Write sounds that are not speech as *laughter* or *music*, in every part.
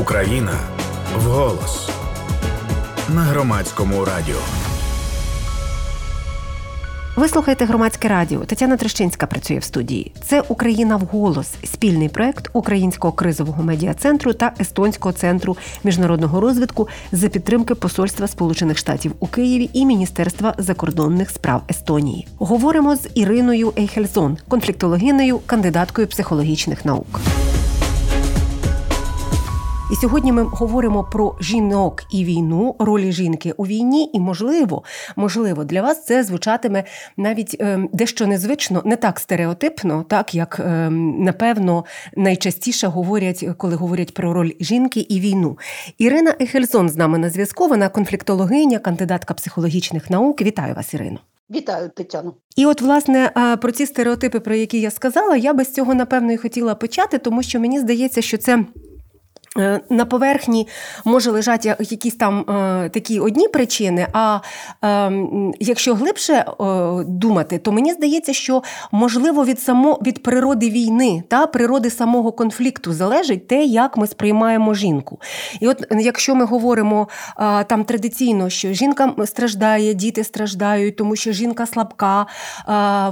Україна вголос на громадському радіо. Ви слухаєте громадське радіо. Тетяна Трещинська працює в студії. Це Україна вголос, спільний проект Українського кризового медіа центру та Естонського центру міжнародного розвитку за підтримки Посольства Сполучених Штатів у Києві і Міністерства закордонних справ Естонії. Говоримо з Іриною Ейхельзон, конфліктологинею, кандидаткою психологічних наук. І сьогодні ми говоримо про жінок і війну, ролі жінки у війні, і можливо, можливо, для вас це звучатиме навіть е, дещо незвично, не так стереотипно, так як е, напевно найчастіше говорять, коли говорять про роль жінки і війну. Ірина Ехельсон з нами на зв'язку. Вона конфліктологиня, кандидатка психологічних наук. Вітаю вас, Ірино. Вітаю, Тетяно. І от, власне, про ці стереотипи, про які я сказала, я би з цього напевно і хотіла почати, тому що мені здається, що це. Е, на поверхні може лежати якісь там е, такі одні причини. А е, якщо глибше е, думати, то мені здається, що можливо від само від природи війни та природи самого конфлікту залежить те, як ми сприймаємо жінку. І от якщо ми говоримо е, там традиційно, що жінка страждає, діти страждають, тому що жінка слабка, е,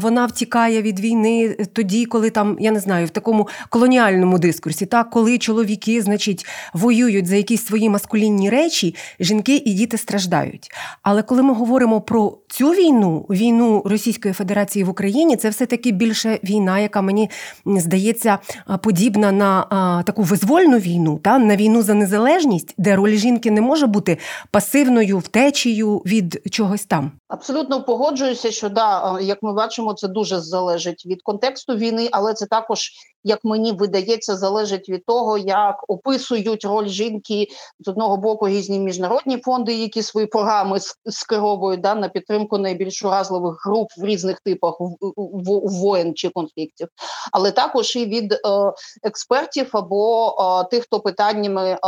вона втікає від війни тоді, коли там я не знаю, в такому колоніальному дискурсі, так коли чоловіки, значить значить, воюють за якісь свої маскулінні речі, жінки і діти страждають. Але коли ми говоримо про цю війну, війну Російської Федерації в Україні, це все-таки більше війна, яка мені здається подібна на а, таку визвольну війну, та на війну за незалежність, де роль жінки не може бути пасивною втечею від чогось там. Абсолютно погоджуюся, що да, як ми бачимо, це дуже залежить від контексту війни, але це також як мені видається, залежить від того, як описують роль жінки з одного боку різні міжнародні фонди, які свої програми скеровують да, на підтримку найбільш уразливих груп в різних типах воєн чи конфліктів, але також і від е, експертів або е, тих, хто питаннями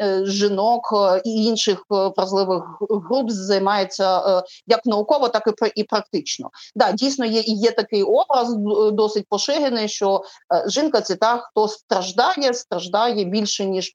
е, жінок і інших вразливих груп займається як науково, так і і практично. Да, дійсно є і є такий образ досить поширений, що жінка це та, хто страждає, страждає більше ніж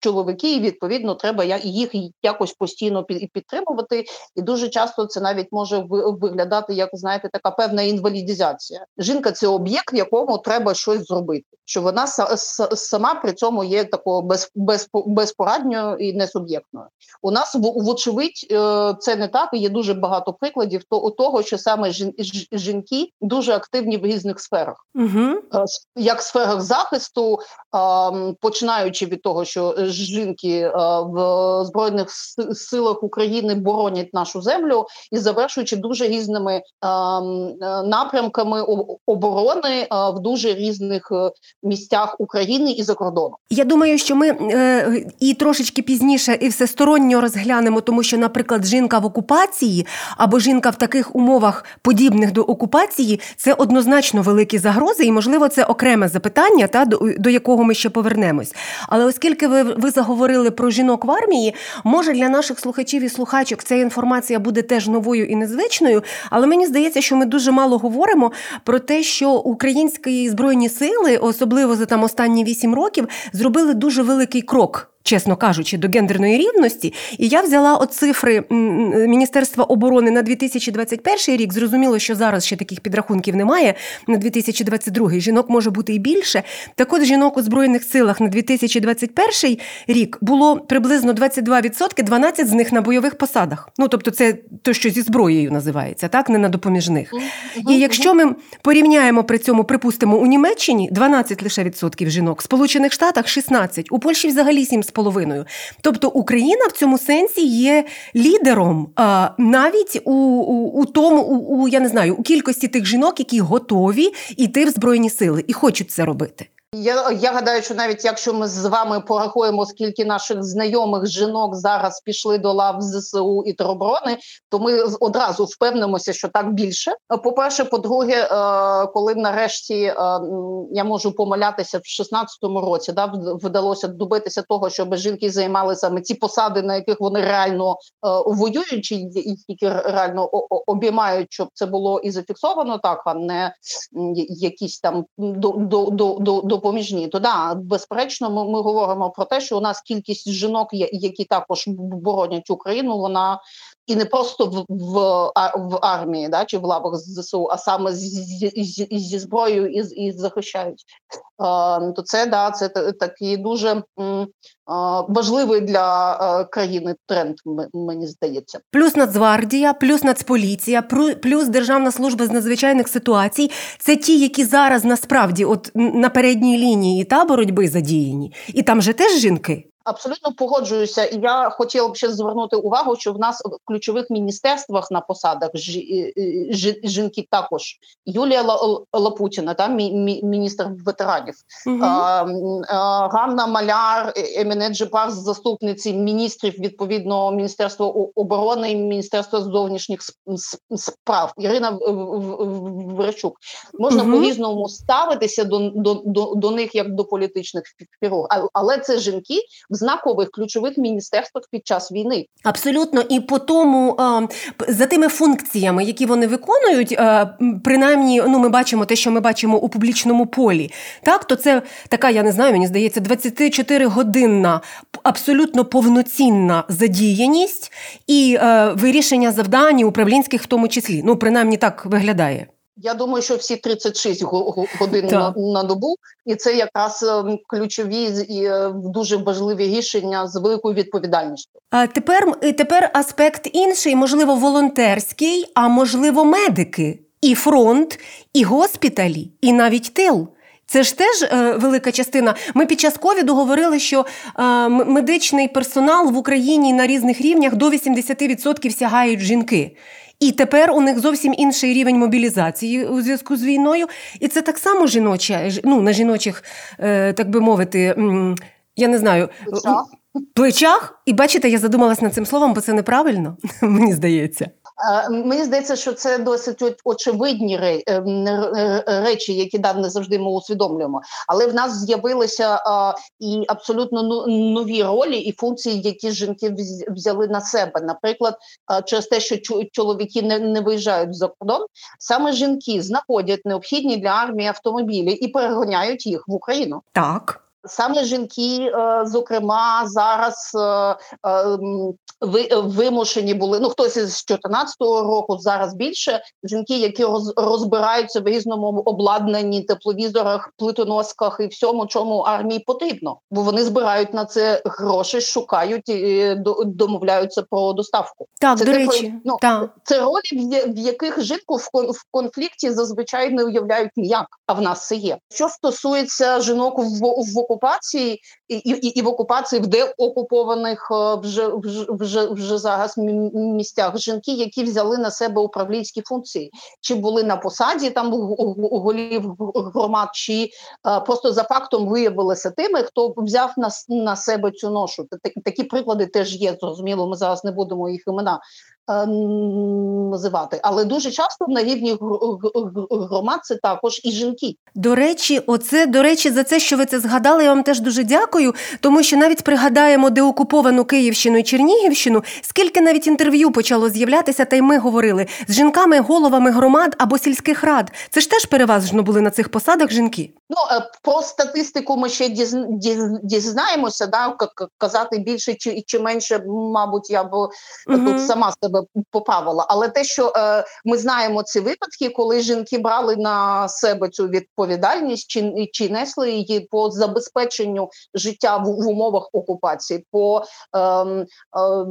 чоловіки, і відповідно треба їх якось постійно підтримувати. І дуже часто це навіть може виглядати як знаєте, така певна інвалідізація. Жінка це об'єкт, якому треба щось зробити. Що вона сама при цьому є такою без, без, безпорадньою і несуб'єктною. У нас вочевидь е, це не так. і Є дуже багато прикладів того, що саме жінки дуже активні в різних сферах. Угу як в сферах захисту, починаючи від того, що жінки в збройних силах України боронять нашу землю, і завершуючи дуже різними напрямками оборони в дуже різних е, місцях України і за кордоном. Я думаю, що ми е, і трошечки пізніше і всесторонньо розглянемо, тому що, наприклад, жінка в окупації або жінка в таких умовах подібних до окупації, це однозначно великі загрози, і можливо це окреме запитання, та до, до якого ми ще повернемось. Але оскільки ви ви заговорили про жінок в армії, може для наших слухачів і слухачок ця інформація буде теж новою і незвичною. Але мені здається, що ми дуже мало говоримо про те, що українські збройні сили, особливо за там останні вісім років, зробили дуже великий крок чесно кажучи, до гендерної рівності. І я взяла от цифри Міністерства оборони на 2021 рік. Зрозуміло, що зараз ще таких підрахунків немає. На 2022 жінок може бути і більше. Так от жінок у збройних силах на 2021 рік було приблизно 22%, 12 з них на бойових посадах. Ну тобто, це те, що зі зброєю називається, так не на допоміжних. І якщо ми порівняємо при цьому, припустимо, у Німеччині 12 лише відсотків жінок, в Сполучених Штатах 16, у Польщі взагалі 7,5%. Половиною, Тобто Україна в цьому сенсі є лідером а, навіть у у, у тому, у, у я не знаю, у кількості тих жінок, які готові йти в збройні сили і хочуть це робити. Я я гадаю, що навіть якщо ми з вами порахуємо, скільки наших знайомих жінок зараз пішли до лав ЗСУ і тероборони, то ми одразу впевнимося, що так більше. По перше, по-друге, е, коли нарешті е, я можу помилятися в 16-му році, да вдалося добитися того, щоб жінки займали саме ці посади, на яких вони реально е, воюють, чи які реально обіймають, щоб це було і зафіксовано, так а не якісь там до до до до допоміжні. То да, безперечно, ми, ми говоримо про те, що у нас кількість жінок, які також боронять Україну, вона і не просто в в, в армії, да, чи в лавах ЗСУ, а саме зі, зі, зі зброєю і і захищають. Е, то це да, це такий дуже м, важливий для е, країни тренд. Мені здається, плюс Нацгвардія, плюс Нацполіція, плюс Державна служба з надзвичайних ситуацій. Це ті, які зараз насправді, от на передній лінії та боротьби задіяні, і там же теж жінки. Абсолютно погоджуюся, і я хотіла б ще звернути увагу, що в нас в ключових міністерствах на посадах жінки також Юлія Лапутіна, та міністр ветеранів, угу. а, а, Ганна Маляр, е, Еміне Джипар, заступниці міністрів відповідно Міністерства оборони і Міністерства зовнішніх справ Ірина Верчук. Можна угу. по різному ставитися до, до, до, до них як до політичних фігур, але це жінки знакових ключових міністерствах під час війни. Абсолютно, і по тому за тими функціями, які вони виконують, принаймні, ну ми бачимо те, що ми бачимо у публічному полі. Так, то це така, я не знаю, мені здається, 24 годинна абсолютно повноцінна задіяність і е, вирішення завдань управлінських, в тому числі. Ну, принаймні так виглядає. Я думаю, що всі 36 годин на, на добу, і це якраз ем, ключові і е, дуже важливі рішення з великою відповідальністю. А тепер тепер аспект інший, можливо, волонтерський, а можливо, медики, і фронт, і госпіталі, і навіть тил. Це ж теж е, велика частина. Ми під час ковіду говорили, що е, медичний персонал в Україні на різних рівнях до 80% сягають жінки. І тепер у них зовсім інший рівень мобілізації у зв'язку з війною. І це так само жіноча, ну на жіночих, е, так би мовити, я не знаю. Плечах. Плечах, і бачите, я задумалась над цим словом, бо це неправильно, *laughs* мені здається. Мені здається, що це досить очевидні е, речі, які да, не завжди ми усвідомлюємо. Але в нас з'явилися і абсолютно нові ролі і функції, які жінки взяли на себе. Наприклад, через те, що чоловіки не виїжджають за кордон, саме жінки знаходять необхідні для армії автомобілі і перегоняють їх в Україну. Так. Саме жінки, е, зокрема, зараз е, е, вимушені були. Ну хтось із 14-го року, зараз більше жінки, які розбираються в різному обладнанні, тепловізорах, плитоносках і всьому, чому армії потрібно, бо вони збирають на це гроші, шукають і домовляються про доставку. Так, це до речі, ну, так. це ролі, в яких жінку в конфлікті зазвичай не уявляють ніяк. А в нас це є. Що стосується жінок в в окупації і і, і в окупації в деокупованих е, вже вже вже, вже зараз місцях жінки, які взяли на себе управлінські функції, чи були на посаді там голів громад, чи е, просто за фактом виявилися тими, хто взяв на на себе цю ношу. Такі приклади теж є. Зрозуміло, ми зараз не будемо їх імена називати, але дуже часто на рівні громад це також і жінки. До речі, оце до речі, за це, що ви це згадали. Я вам теж дуже дякую, тому що навіть пригадаємо деокуповану Київщину і Чернігівщину, скільки навіть інтерв'ю почало з'являтися, та й ми говорили з жінками, головами громад або сільських рад. Це ж теж переважно були на цих посадах жінки. Ну е, про статистику ми ще дізнаємося, да казати більше чи чи менше, мабуть, я б угу. тут сама себе поправила. Але те, що е, ми знаємо ці випадки, коли жінки брали на себе цю відповідальність, чи чи несли її по забезпеченню життя в, в умовах окупації, по е, е,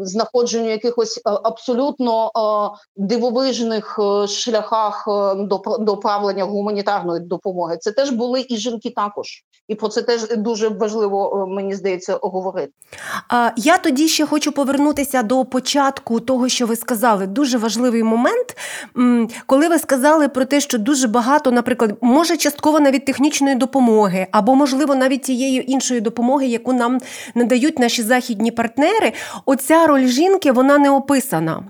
знаходженню якихось е, абсолютно е, дивовижних е, шляхах до до правлення гуманітарної допомоги, це теж були і жінки також, і про це теж дуже важливо мені здається говорити. Я тоді ще хочу повернутися до початку того, що ви сказали. Дуже важливий момент, коли ви сказали про те, що дуже багато, наприклад, може частково навіть технічної допомоги, або, можливо, навіть тієї іншої допомоги, яку нам надають наші західні партнери. Оця роль жінки вона не описана.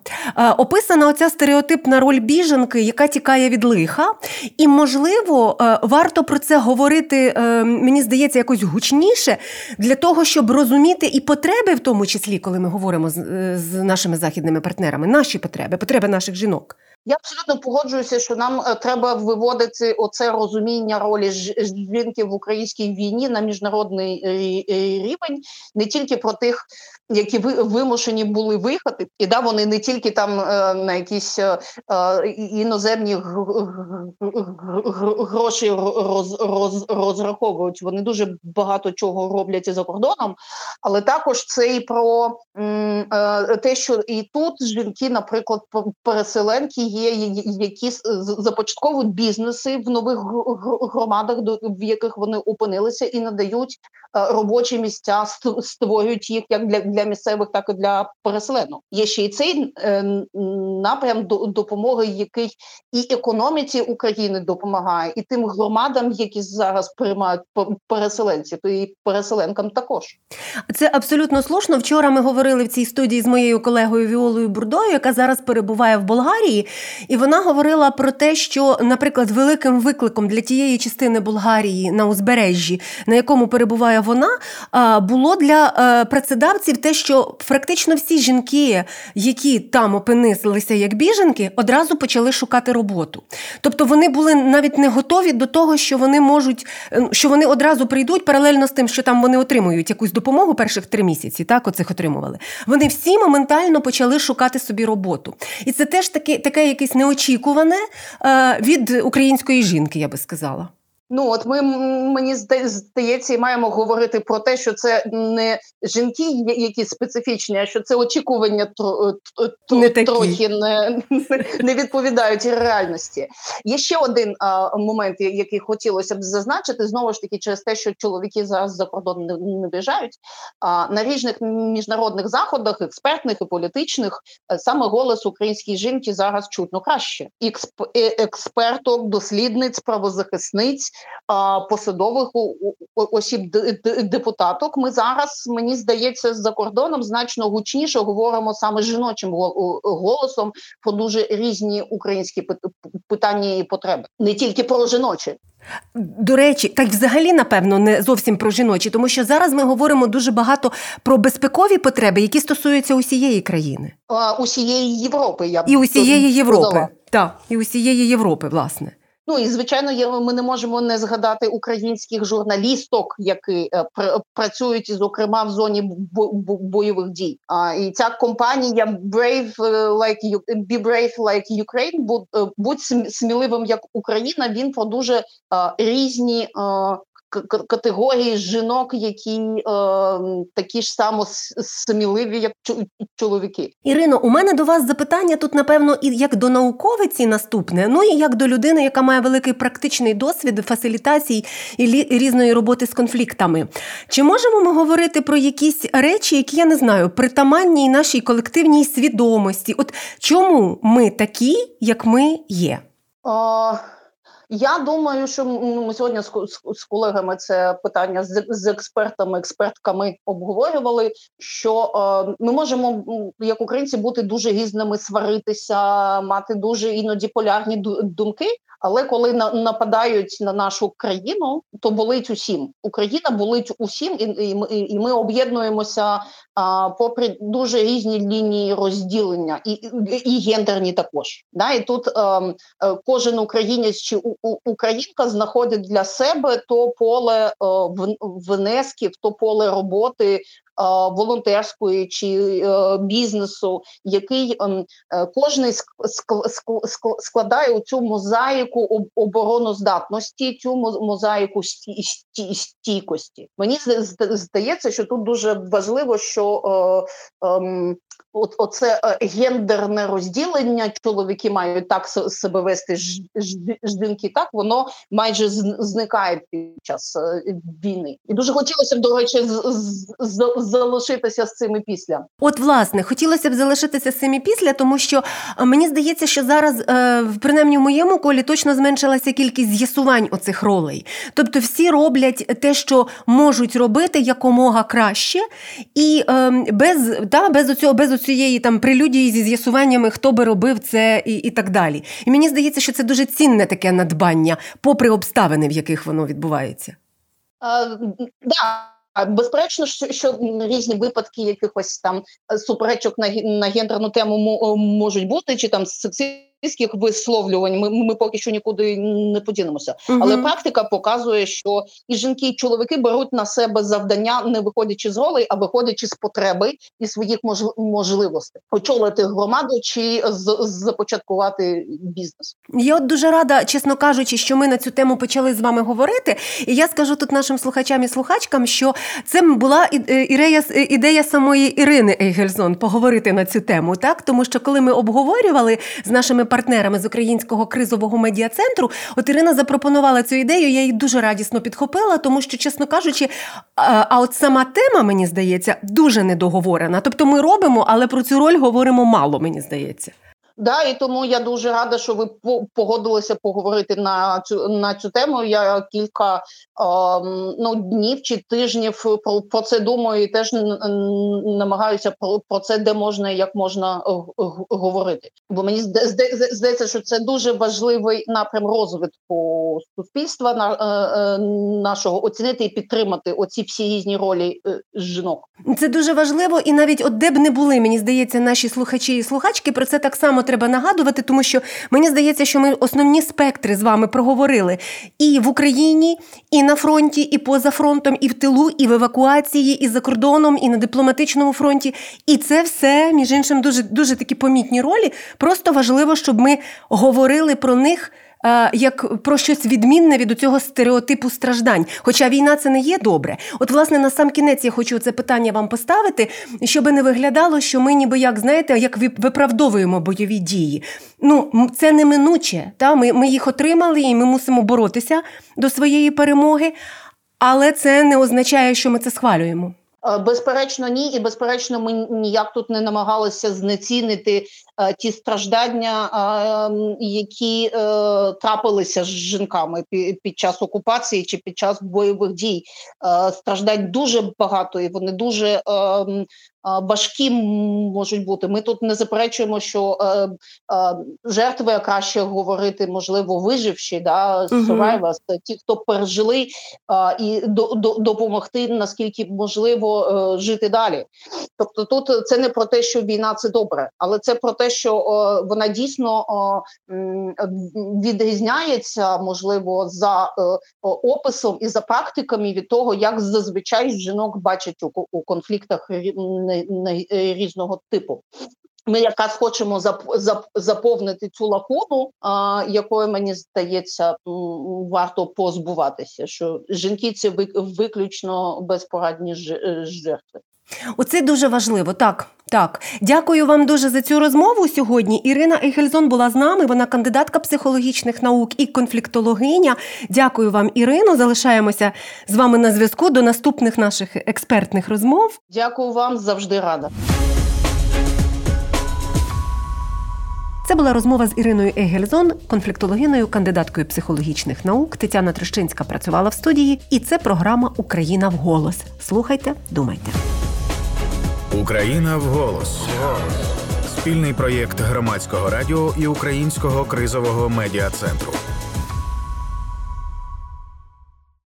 Описана оця стереотипна роль біженки, яка тікає від лиха. І, можливо, е, варто про це говорити, е, мені здається, якось гучніше для того, щоб розуміти і потреби, в тому числі, коли ми говоримо е, з нашими західними партнерами, наші потреби, потреби наших жінок. Я абсолютно погоджуюся, що нам е, треба виводити оце розуміння ролі жінки в українській війні на міжнародний рівень, не тільки про тих, які вимушені були виїхати, і да вони не тільки там е, на якісь е, іноземні гроші роз, роз, розраховують. Вони дуже багато чого роблять і за кордоном, але також це і про те, що і тут жінки, наприклад, переселенки є, які започатковують бізнеси в нових громадах, в яких вони опинилися, і надають е, робочі місця, створюють їх як для для місцевих, так і для переселенок. Є ще й цей е, напрям допомоги, який і економіці України допомагає, і тим громадам, які зараз приймають переселенців, то і переселенкам також. Це абсолютно слушно. Вчора ми говорили в цій студії з моєю колегою Віолою Бурдою, яка зараз перебуває в Болгарії, і вона говорила про те, що, наприклад, великим викликом для тієї частини Болгарії на узбережжі, на якому перебуває вона, було для е, працедавців те, що практично всі жінки, які там опинилися як біженки, одразу почали шукати роботу. Тобто вони були навіть не готові до того, що вони можуть, е, що вони одразу прийдуть паралельно з тим, що там вони отримують якусь допомогу перших три місяці. Так, оцих отримували. Вони всі моментально почали шукати собі роботу. І це теж таке, таке якесь неочікуване е, від української жінки, я би сказала. Ну от ми мені здається, і маємо говорити про те, що це не жінки, які специфічні, а що це очікування не трохи не, не відповідають реальності. Є ще один а, момент, який хотілося б зазначити, знову ж таки, через те, що чоловіки зараз за кордон не, не біжають. А на різних міжнародних заходах, експертних і політичних, е, саме голос української жінки зараз чутно краще. Е, експерток, дослідниць, правозахисниць посадових осіб депутаток. Ми зараз мені здається за кордоном значно гучніше говоримо саме жіночим голосом про дуже різні українські питання і потреби, не тільки про жіночі. До речі, так взагалі, напевно, не зовсім про жіночі, тому що зараз ми говоримо дуже багато про безпекові потреби, які стосуються усієї країни, а, усієї Європи. Я і усієї Європи, так, і усієї Європи, власне. Ну і звичайно, ми не можемо не згадати українських журналісток, які е, працюють зокрема в зоні бойових дій. А і ця компанія Brave е, like Be Brave like Ukraine, будь, е, будь сміливим як Україна. Він про дуже різні категорії жінок, які е, такі ж само сміливі, як чоловіки. Ірино, у мене до вас запитання тут, напевно, і як до науковиці наступне, ну і як до людини, яка має великий практичний досвід фасилітації і різної роботи з конфліктами. Чи можемо ми говорити про якісь речі, які я не знаю, притаманні нашій колективній свідомості? От чому ми такі, як ми є? О... Я думаю, що ми сьогодні з, колегами це питання з, експертами, експертками обговорювали. Що е, ми можемо, як українці, бути дуже гізними, сваритися, мати дуже іноді полярні думки. Але коли на нападають на нашу країну, то болить усім. Україна болить усім, і ми об'єднуємося попри дуже різні лінії розділення, і і, гендерні також. Да? І тут ем, е, кожен українець чи українка знаходить для себе то поле е, внесків, то поле роботи, волонтерської чи е, бізнесу, який ем, е, кожний складає у цю мозаїку обороноздатності, цю мозаїку стійкості. Мені здається, що тут дуже важливо, що е, ем, От оце гендерне розділення, чоловіки мають так себе вести, жінки так, воно майже зникає під час війни. І дуже хотілося б, до речі, залишитися з цими після. От, власне, хотілося б залишитися з цими після, тому що мені здається, що зараз, е, принаймні в моєму колі, точно зменшилася кількість з'ясувань оцих ролей. Тобто, всі роблять те, що можуть робити якомога краще, і ем, без та, без оцього, без оцієї там прелюдії зі з'ясуваннями, хто би робив це і, і так далі. І мені здається, що це дуже цінне таке надбання, попри обставини, в яких воно відбувається. А, да. Безперечно, що, що різні випадки якихось там суперечок на на гендерну тему можуть бути, чи там сексизму популістських висловлювань ми ми поки що нікуди не подінемося. Угу. Але практика показує, що і жінки, і чоловіки беруть на себе завдання, не виходячи з ролей, а виходячи з потреби і своїх можливостей очолити громаду чи започаткувати бізнес. Я от дуже рада, чесно кажучи, що ми на цю тему почали з вами говорити. І я скажу тут нашим слухачам і слухачкам, що це була ідея ідея самої Ірини Ейгельзон поговорити на цю тему, так тому що коли ми обговорювали з нашими партнерами з українського кризового медіа центру, от Ірина запропонувала цю ідею. Я її дуже радісно підхопила, тому що, чесно кажучи, а от сама тема, мені здається, дуже недоговорена. Тобто ми робимо, але про цю роль говоримо мало, мені здається. Да, і тому я дуже рада, що ви погодилися поговорити на цю на цю тему. Я кілька е, ну днів чи тижнів про, про це думаю і теж намагаюся про, про це, де можна як можна говорити. Бо мені здається, що це дуже важливий напрям розвитку суспільства на е, е, нашого оцінити і підтримати оці всі різні ролі е, жінок. Це дуже важливо, і навіть от де б не були, мені здається, наші слухачі і слухачки про це так само треба нагадувати, тому що мені здається, що ми основні спектри з вами проговорили і в Україні, і на фронті, і поза фронтом, і в тилу, і в евакуації, і за кордоном, і на дипломатичному фронті. І це все, між іншим, дуже дуже такі помітні ролі. Просто важливо, щоб ми говорили про них. Е, як про щось відмінне від цього стереотипу страждань. Хоча війна це не є добре. От, власне, на сам кінець я хочу це питання вам поставити, щоб не виглядало, що ми ніби як знаєте, як виправдовуємо бойові дії. Ну, це неминуче. Та? Ми, Ми їх отримали і ми мусимо боротися до своєї перемоги, але це не означає, що ми це схвалюємо. Е, безперечно, ні, і безперечно, ми ніяк тут не намагалися знецінити ті страждання, е, які е, трапилися з жінками під, час окупації чи під час бойових дій. Е, страждань дуже багато, і вони дуже важкі можуть бути. Ми тут не заперечуємо, що е, е, жертви краще говорити, можливо, виживші, да, survivors, ті, хто пережили, е, і до, до, допомогти наскільки можливо е, жити далі. Тобто, тут це не про те, що війна це добре, але це про те, що е, вона дійсно відрізняється, можливо, за е, описом і за практиками від того, як зазвичай жінок бачать у, у конфліктах різного типу. Ми якраз хочемо заповнити цю лакуну, якою мені здається, варто позбуватися, що жінки це виключно безпорадні жертви. Оце дуже важливо. Так, так. Дякую вам дуже за цю розмову сьогодні. Ірина Ейхельзон була з нами. Вона кандидатка психологічних наук і конфліктологиня. Дякую вам, Ірино. Залишаємося з вами на зв'язку до наступних наших експертних розмов. Дякую вам завжди рада. Це була розмова з Іриною Егельзон, конфліктологиною, кандидаткою психологічних наук. Тетяна Трещинська працювала в студії, і це програма Україна в голос. Слухайте, думайте. Україна в голос. Спільний проєкт громадського радіо і українського кризового медіа центру.